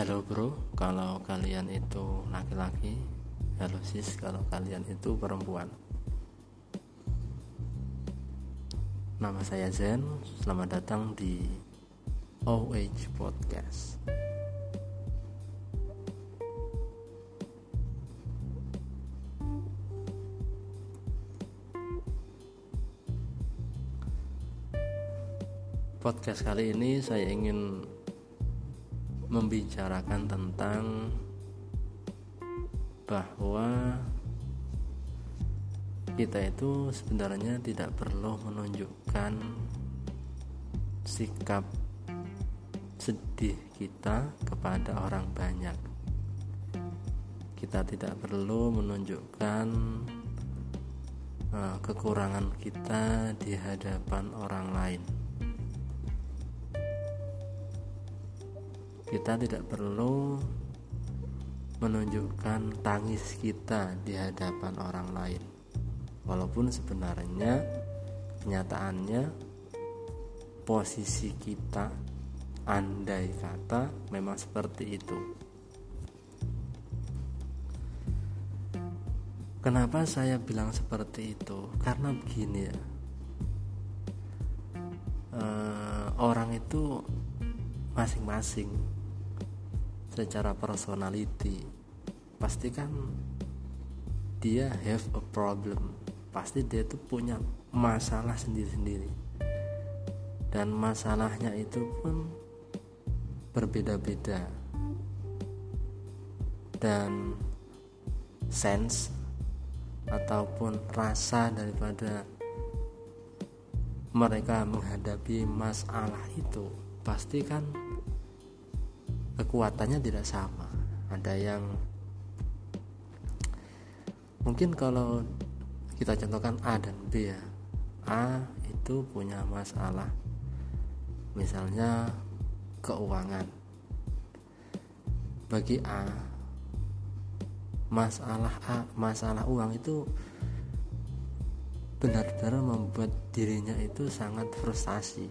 Halo bro, kalau kalian itu laki-laki Halo sis, kalau kalian itu perempuan. Nama saya Zen, selamat datang di OH Podcast. Podcast kali ini saya ingin membicarakan tentang bahwa kita itu sebenarnya tidak perlu menunjukkan sikap sedih kita kepada orang banyak. Kita tidak perlu menunjukkan uh, kekurangan kita di hadapan orang lain kita tidak perlu menunjukkan tangis kita di hadapan orang lain. Walaupun sebenarnya kenyataannya posisi kita andai kata memang seperti itu. Kenapa saya bilang seperti itu? Karena begini ya. E, orang itu masing-masing secara personality. Pasti kan dia have a problem. Pasti dia tuh punya masalah sendiri-sendiri. Dan masalahnya itu pun berbeda-beda. Dan sense ataupun rasa daripada mereka menghadapi masalah itu pasti kan kekuatannya tidak sama. Ada yang mungkin kalau kita contohkan A dan B ya. A itu punya masalah. Misalnya keuangan. Bagi A masalah A masalah uang itu benar-benar membuat dirinya itu sangat frustasi.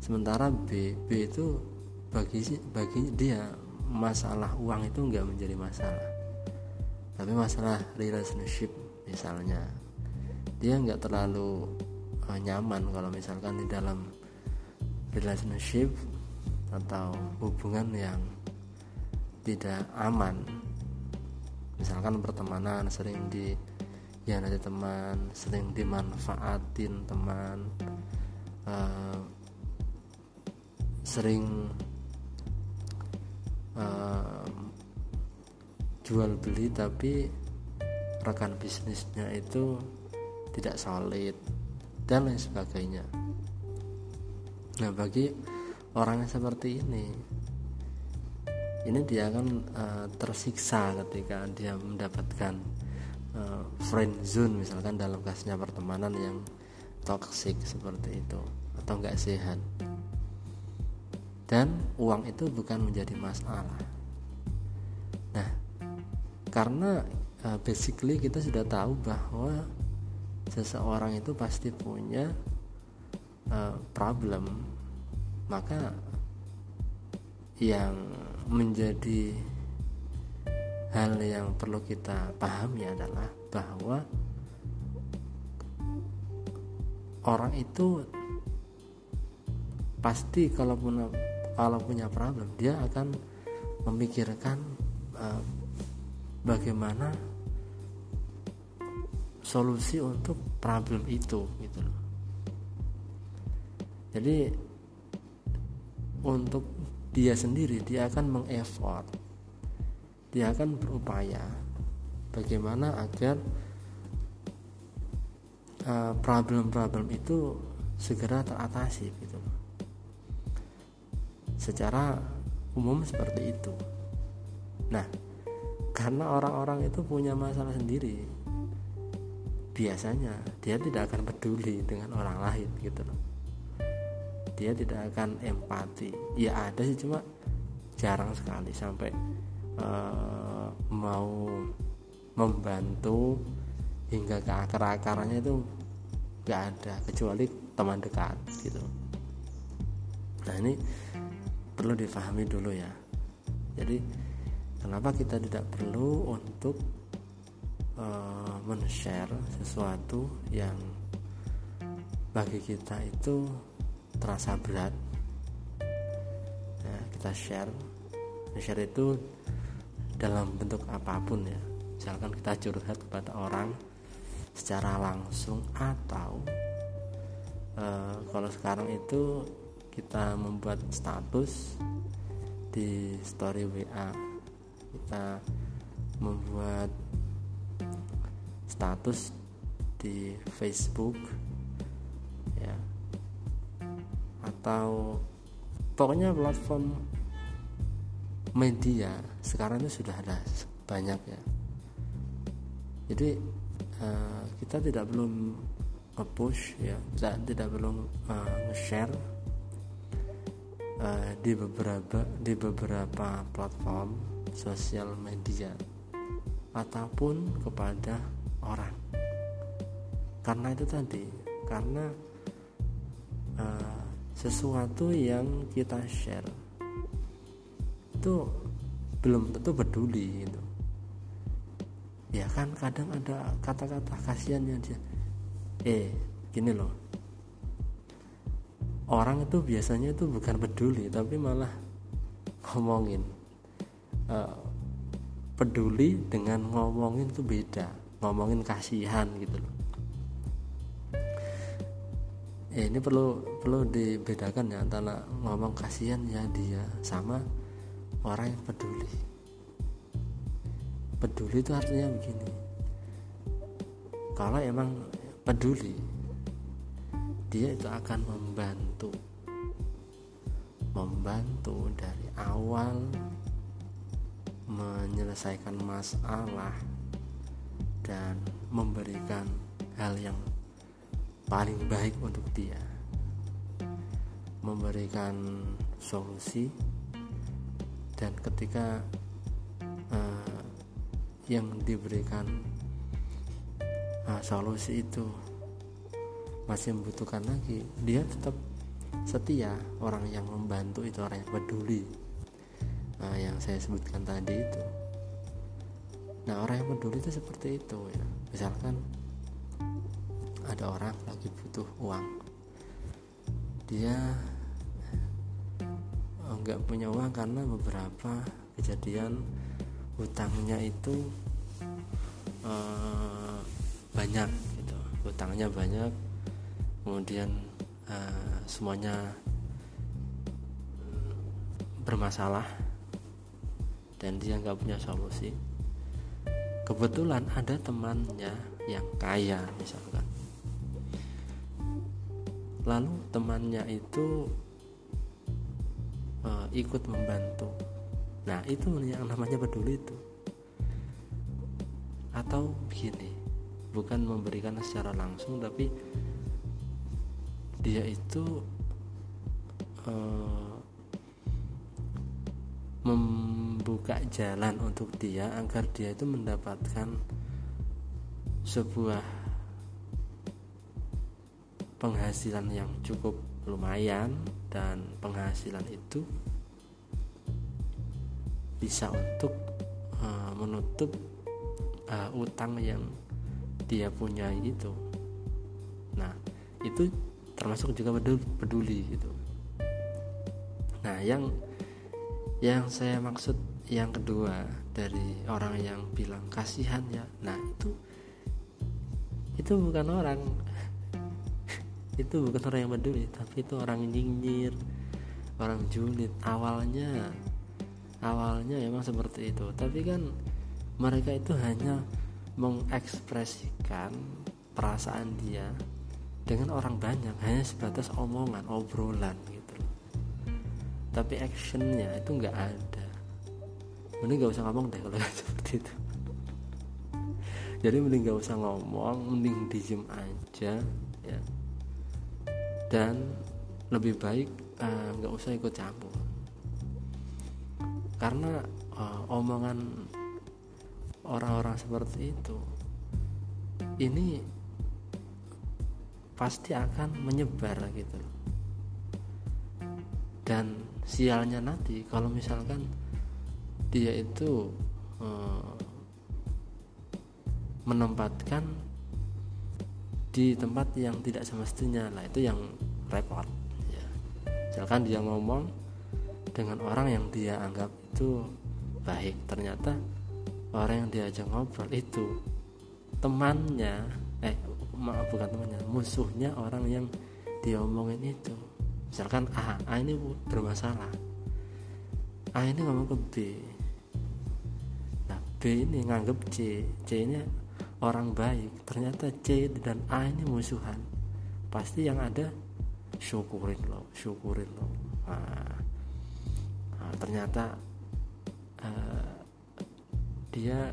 Sementara B B itu bagi bagi dia masalah uang itu nggak menjadi masalah. Tapi masalah relationship misalnya dia nggak terlalu uh, nyaman kalau misalkan di dalam relationship atau hubungan yang tidak aman. Misalkan pertemanan sering di ya nanti teman sering dimanfaatin teman uh, sering jual beli tapi rekan bisnisnya itu tidak solid dan lain sebagainya. Nah bagi orang yang seperti ini ini dia akan uh, tersiksa ketika dia mendapatkan uh, friend zone misalkan dalam kasusnya pertemanan yang toxic seperti itu atau enggak sehat dan uang itu bukan menjadi masalah. Nah karena uh, basically kita sudah tahu bahwa seseorang itu pasti punya uh, problem. Maka yang menjadi hal yang perlu kita pahami adalah bahwa orang itu pasti kalaupun kalau punya problem dia akan memikirkan uh, bagaimana solusi untuk problem itu gitu loh. Jadi untuk dia sendiri dia akan mengeffort. Dia akan berupaya bagaimana agar eh, problem-problem uh, itu segera teratasi gitu secara umum seperti itu. Nah karena orang-orang itu punya masalah sendiri biasanya dia tidak akan peduli dengan orang lain gitu loh. Dia tidak akan empati. Ya ada sih cuma jarang sekali sampai uh, mau membantu hingga ke akar-akarnya itu gak ada kecuali teman dekat gitu. Nah ini perlu difahami dulu ya. Jadi kenapa kita tidak perlu untuk uh, men-share sesuatu yang bagi kita itu terasa berat? Ya, kita share. Share itu dalam bentuk apa pun ya. Misalkan kita curhat kepada orang secara langsung atau uh, kalau sekarang itu kita membuat status di story WA kita membuat status di Facebook ya. Atau pokoknya platform media sekarang itu sudah ada banyak ya. Jadi uh, kita tidak belum nge-push ya. Kita tidak belum uh, nge-share uh, di beberapa di beberapa platform sosial media ataupun kepada orang. Karena itu tadi karena uh, sesuatu yang kita share itu belum tentu peduli gitu. Ya kan kadang ada kata-kata kasihannya dia eh gini loh orang itu biasanya itu bukan peduli tapi malah ngomongin. Uh, peduli dengan ngomongin itu beda ngomongin kasihan gitu loh. Eh, ini perlu perlu dibedakan ya antara ngomong kasihan ya dia sama orang yang peduli. Peduli itu artinya begini. Kalau emang peduli dia itu akan membantu. Membantu dari awal menyelesaikan masalah dan memberikan hal yang paling baik untuk dia. Memberikan solusi dan ketika uh, yang diberikan uh, solusi itu masih membutuhkan lagi dia tetap setia orang yang membantu itu orang yang peduli. Uh, yang saya sebutkan tadi itu. Nah orang yang peduli itu seperti itu ya. Misalkan ada orang lagi butuh uang. Dia nggak punya uang karena beberapa kejadian hutangnya itu uh, banyak gitu. Hutangnya banyak kemudian uh, semuanya bermasalah. Dan dia nggak punya solusi. Kebetulan ada temannya yang kaya misalkan. Lalu temannya itu uh, ikut membantu. Nah itu yang namanya peduli itu. Atau begini bukan memberikan secara langsung tapi dia itu uh, membuka jalan untuk dia agar dia itu mendapatkan sebuah penghasilan yang cukup lumayan dan penghasilan itu bisa untuk uh, menutup uh, utang yang dia punya itu. Nah itu termasuk juga peduli gitu. Nah yang yang saya maksud yang kedua dari orang yang bilang kasihan ya nah itu itu bukan orang. Itu bukan orang yang peduli tapi itu orang nyinyir orang julid. Awalnya awalnya emang seperti itu. Tapi kan mereka itu hanya mengekspresikan perasaan dia dengan orang banyak hanya sebatas omongan obrolan gitu. Tapi actionnya itu nggak ada. Mending nggak usah ngomong deh kalau seperti itu. Jadi mending nggak usah ngomong mending diem aja ya. Dan lebih baik eh, nggak uh, usah ikut campur. Karena uh, omongan orang-orang seperti itu ini pasti akan menyebar gitu dan sialnya nanti kalau misalkan dia itu uh, menempatkan di tempat yang tidak semestinya lah itu yang repot ya. misalkan dia ngomong dengan orang yang dia anggap itu baik ternyata orang yang diajak ngobrol itu temannya eh maaf bukan temannya musuhnya orang yang dia omongin itu. Misalkan A A ini bermasalah. A ini ngomong ke B. Nah B ini nganggep C. C ini orang baik. Ternyata C dan A ini musuhan. Pasti yang ada syukurin lo syukurin lo. Nah, nah ternyata uh, dia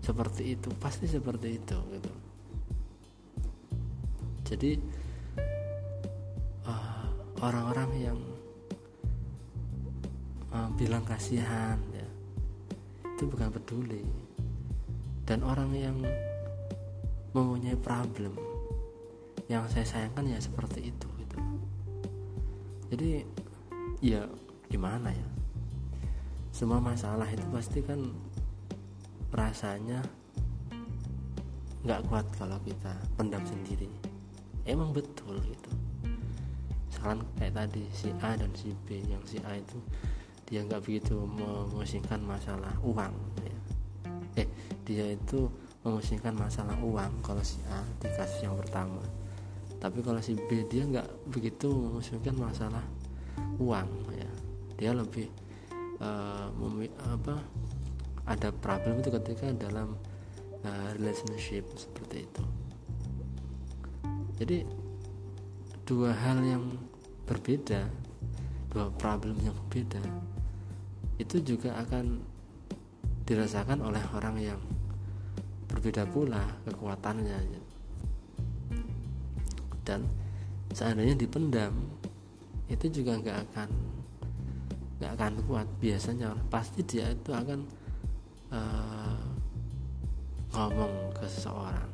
seperti itu pasti seperti itu gitu jadi uh, orang-orang yang uh, bilang kasihan ya itu bukan peduli. Dan orang yang mempunyai problem yang saya sayangkan ya seperti itu gitu. Jadi ya gimana ya? Semua masalah itu pasti kan rasanya nggak kuat kalau kita pendam sendiri emang betul gitu. Misalkan kayak tadi si A dan si B yang si A itu dia nggak begitu memusingkan masalah uang ya. Eh dia itu memusingkan masalah uang kalau si A di kasus yang pertama. Tapi kalau si B dia nggak begitu memusingkan masalah uang ya. Dia lebih uh, apa ada problem itu ketika dalam uh, relationship seperti itu jadi dua hal yang berbeda dua problem yang berbeda itu juga akan dirasakan oleh orang yang berbeda pula kekuatannya dan seandainya dipendam itu juga nggak akan nggak akan kuat biasanya. Pasti dia itu akan uh, ngomong ke seseorang.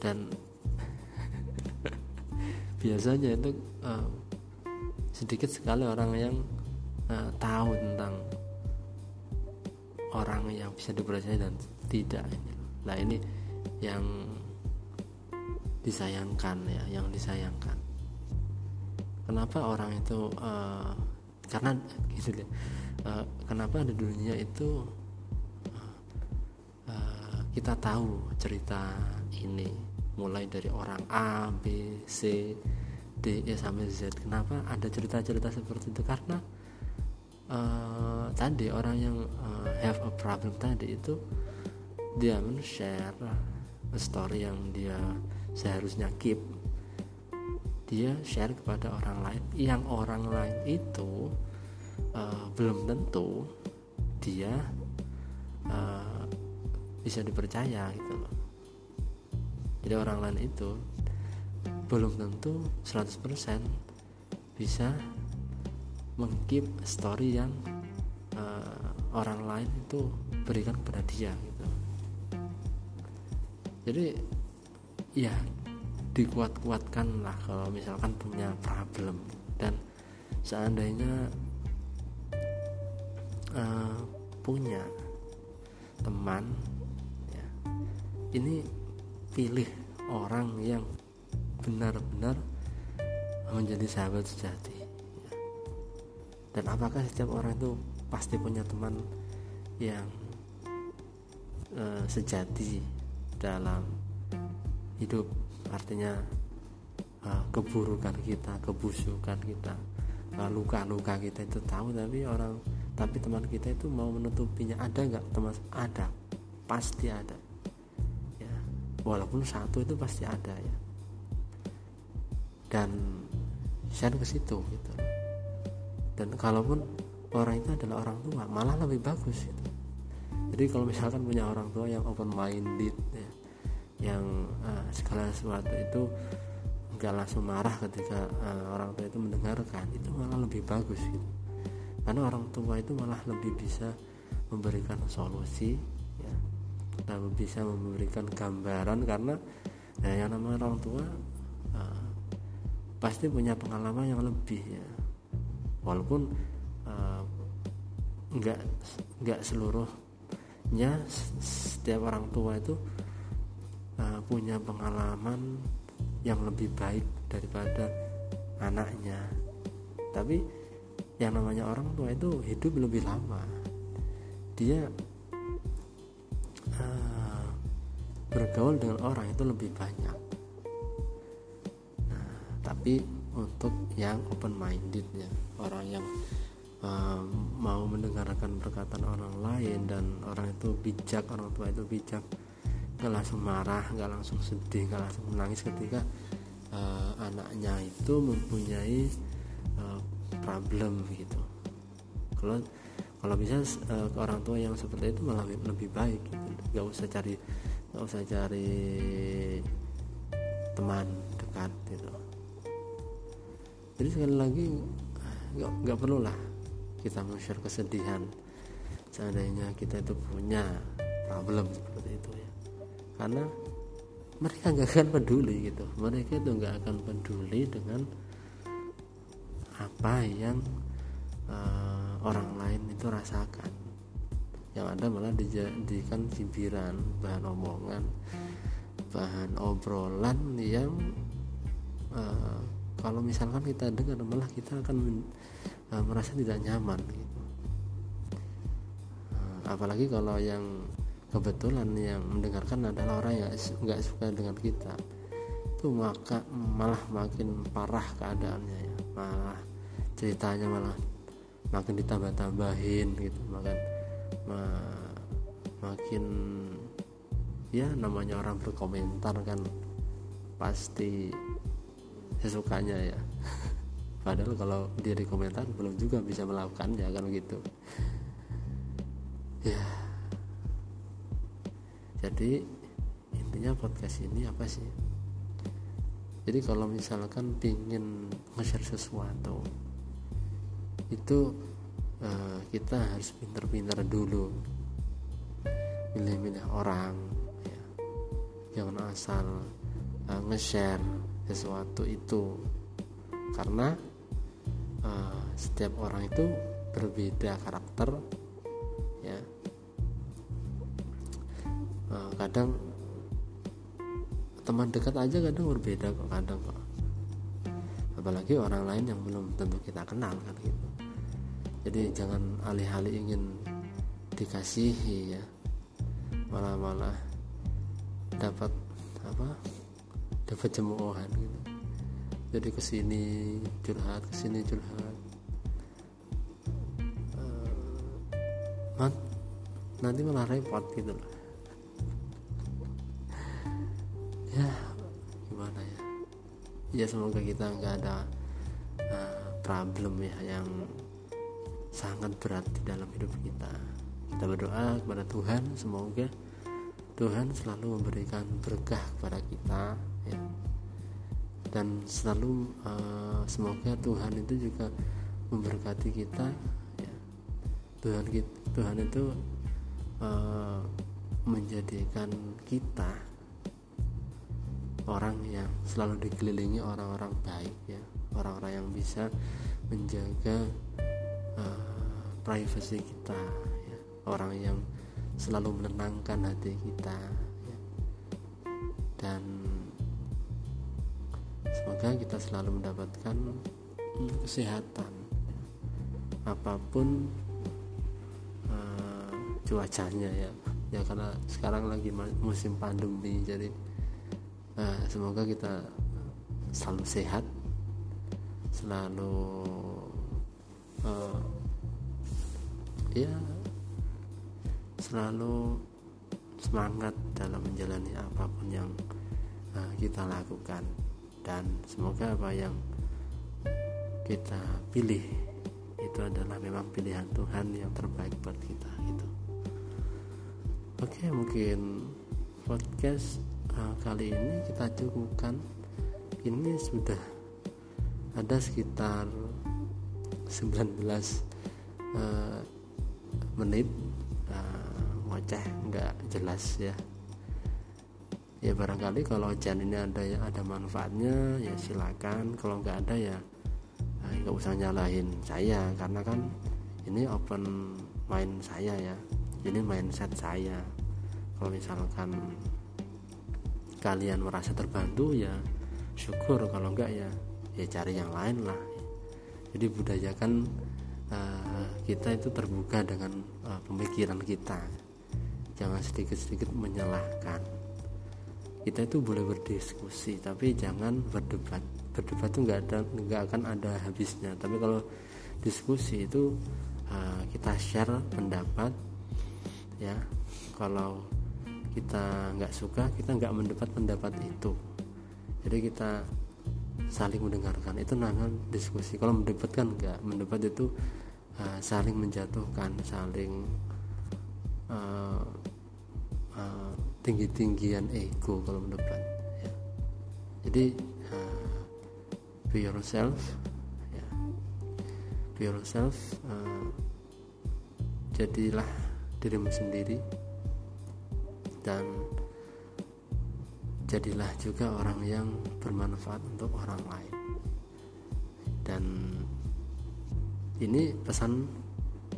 Dan biasanya itu uh, sedikit sekali orang yang uh, tahu tentang orang yang bisa dipercaya dan tidak nah ini yang disayangkan ya yang disayangkan. Kenapa orang itu uh, karena gitu deh uh, kenapa di dunia itu uh, kita tahu cerita ini mulai dari orang A B C D E sampai Z. Kenapa ada cerita-cerita seperti itu? Karena uh, tadi orang yang uh, have a problem tadi itu dia men-share story yang dia seharusnya keep. Dia share kepada orang lain. Yang orang lain itu uh, belum tentu dia uh, bisa dipercaya gitu loh jadi orang lain itu belum tentu 100% bisa mengkeep story yang uh, orang lain itu berikan kepada dia gitu. Jadi ya dikuat-kuatkan lah kalau misalkan punya problem. Dan seandainya uh, punya teman ya, ini pilih orang yang benar-benar menjadi sahabat sejati. Dan apakah setiap orang itu pasti punya teman yang uh, sejati dalam hidup? Artinya uh, keburukan kita kebusukan kita uh, luka-luka kita itu tahu tapi orang tapi teman kita itu mau menutupinya. Ada nggak teman? Ada. Pasti ada. ya walaupun satu itu pasti ada ya. Dan share ke situ gitu. Dan kalaupun orang itu adalah orang tua malah lebih bagus gitu. jadi kalau misalkan punya orang tua yang open minded ya, yang uh, segala sesuatu itu nggak langsung marah ketika uh, orang tua itu mendengarkan itu malah lebih bagus gitu. Karena orang tua itu malah lebih bisa memberikan solusi dan bisa memberikan gambaran karena ya, yang namanya orang tua uh, pasti punya pengalaman yang lebih ya. Walaupun uh, nggak seluruhnya setiap orang tua itu uh, punya pengalaman yang lebih baik daripada anaknya. Tapi yang namanya orang tua itu hidup lebih lama. Dia bergaul dengan orang itu lebih banyak nah, tapi untuk yang open minded ya orang yang uh, mau mendengarkan perkataan orang lain dan orang itu bijak orang tua itu bijak nggak langsung marah nggak langsung sedih nggak langsung menangis ketika uh, anaknya itu mempunyai uh, problem gitu kalau kalau bisa uh, orang tua yang seperti itu malah lebih baik gitu. nggak usah cari nggak usah cari teman dekat gitu. Jadi sekali lagi nggak nggak perlu lah kita share kesedihan. Seandainya kita itu punya problem seperti itu ya. Karena mereka nggak akan peduli gitu. Mereka itu nggak akan peduli dengan apa yang uh, orang lain itu rasakan yang ada malah dijadikan cibiran bahan omongan bahan obrolan yang uh, kalau misalkan kita dengar malah kita akan uh, merasa tidak nyaman gitu. Uh, apalagi kalau yang kebetulan yang mendengarkan adalah orang yang nggak suka dengan kita itu maka malah makin parah keadaannya ya. Malah ceritanya malah makin ditambah-tambahin gitu. Makin ma makin ya namanya orang berkomentar kan pasti sesukanya ya. Padahal kalau dia di komentar belum juga bisa melakukannya kan gitu. Ya. Jadi intinya podcast ini apa sih? Jadi kalau misalkan pingin nge-share sesuatu itu uh, kita harus pinter-pinter dulu. Milih-milih orang ya. jangan asal uh, nge-share sesuatu itu. Karena uh, setiap orang itu berbeda karakter ya. Uh, kadang teman dekat aja kadang berbeda kok kadang kok. Apalagi orang lain yang belum tentu kita kenal kan gitu jadi jangan alih-alih ingin dikasihi ya. Malah-malah dapat apa dapat cemoohan gitu. Jadi ke sini curhat ke sini curhat. Uh, nanti malah repot gitu loh. Ya gimana ya? Ya semoga kita nggak ada uh, problem ya yang sangat berat di dalam hidup kita. Kita berdoa kepada Tuhan semoga Tuhan selalu memberikan berkah kepada kita ya. Dan selalu uh, semoga Tuhan itu juga memberkati kita ya. Tuhan Tuhan itu uh, menjadikan kita orang yang selalu dikelilingi orang-orang baik ya. Orang-orang yang bisa menjaga uh, privasi kita ya. orang yang selalu menenangkan hati kita ya. dan semoga kita selalu mendapatkan kesehatan apa pun uh, cuacanya ya ya karena sekarang lagi musim pandemi jadi nah, semoga kita selalu sehat selalu uh, ya selalu semangat dalam menjalani apa pun yang uh, kita lakukan. Dan semoga apa yang kita pilih itu adalah memang pilihan Tuhan yang terbaik buat kita gitu. Oke mungkin podcast uh, kali ini kita cukupkan. Ini sudah ada sekitar 19 uh, menit. Uh, ngoceh nggak jelas ya. Ya barangkali kalau ocehan ini ada ada manfaatnya ya silakan. Kalau nggak ada ya nggak usah nyalahin saya. Karena kan ini open main saya ya. Ini mindset saya. Kalau misalkan kalian merasa terbantu ya syukur. Kalau enggak ya ya cari yang lain lah. Jadi budayakan uh, kita itu terbuka dengan uh, pemikiran kita. Jangan sedikit-sedikit menyalahkan. Kita itu boleh berdiskusi tapi jangan berdebat. Berdebat itu nggak ada nggak akan ada habisnya. Tapi kalau diskusi itu uh, kita share pendapat ya. Kalau kita nggak suka kita nggak mendapat pendapat itu. Jadi kita saling mendengarkan. Itu namanya diskusi. Kalau mendebat kan nggak. Mendebat itu uh, saling menjatuhkan saling uh, uh, tinggi tinggian ego kalau mendebat ya. jadi uh, be yourself ya. be yourself uh, jadilah dirimu sendiri dan jadilah juga orang yang bermanfaat untuk orang lain ini pesan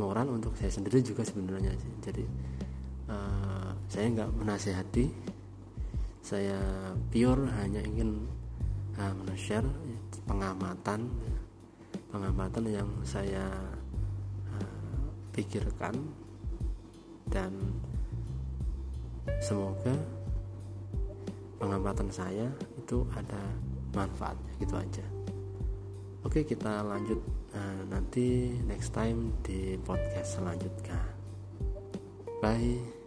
moral untuk saya sendiri juga sebenarnya sih. Jadi uh, saya nggak menasehati. Saya pure hanya ingin uh, men-share pengamatan pengamatan yang saya uh, pikirkan. Dan semoga pengamatan saya itu ada manfaatnya gitu aja. Oke kita lanjut uh, nanti next time di podcast selanjutnya. Bye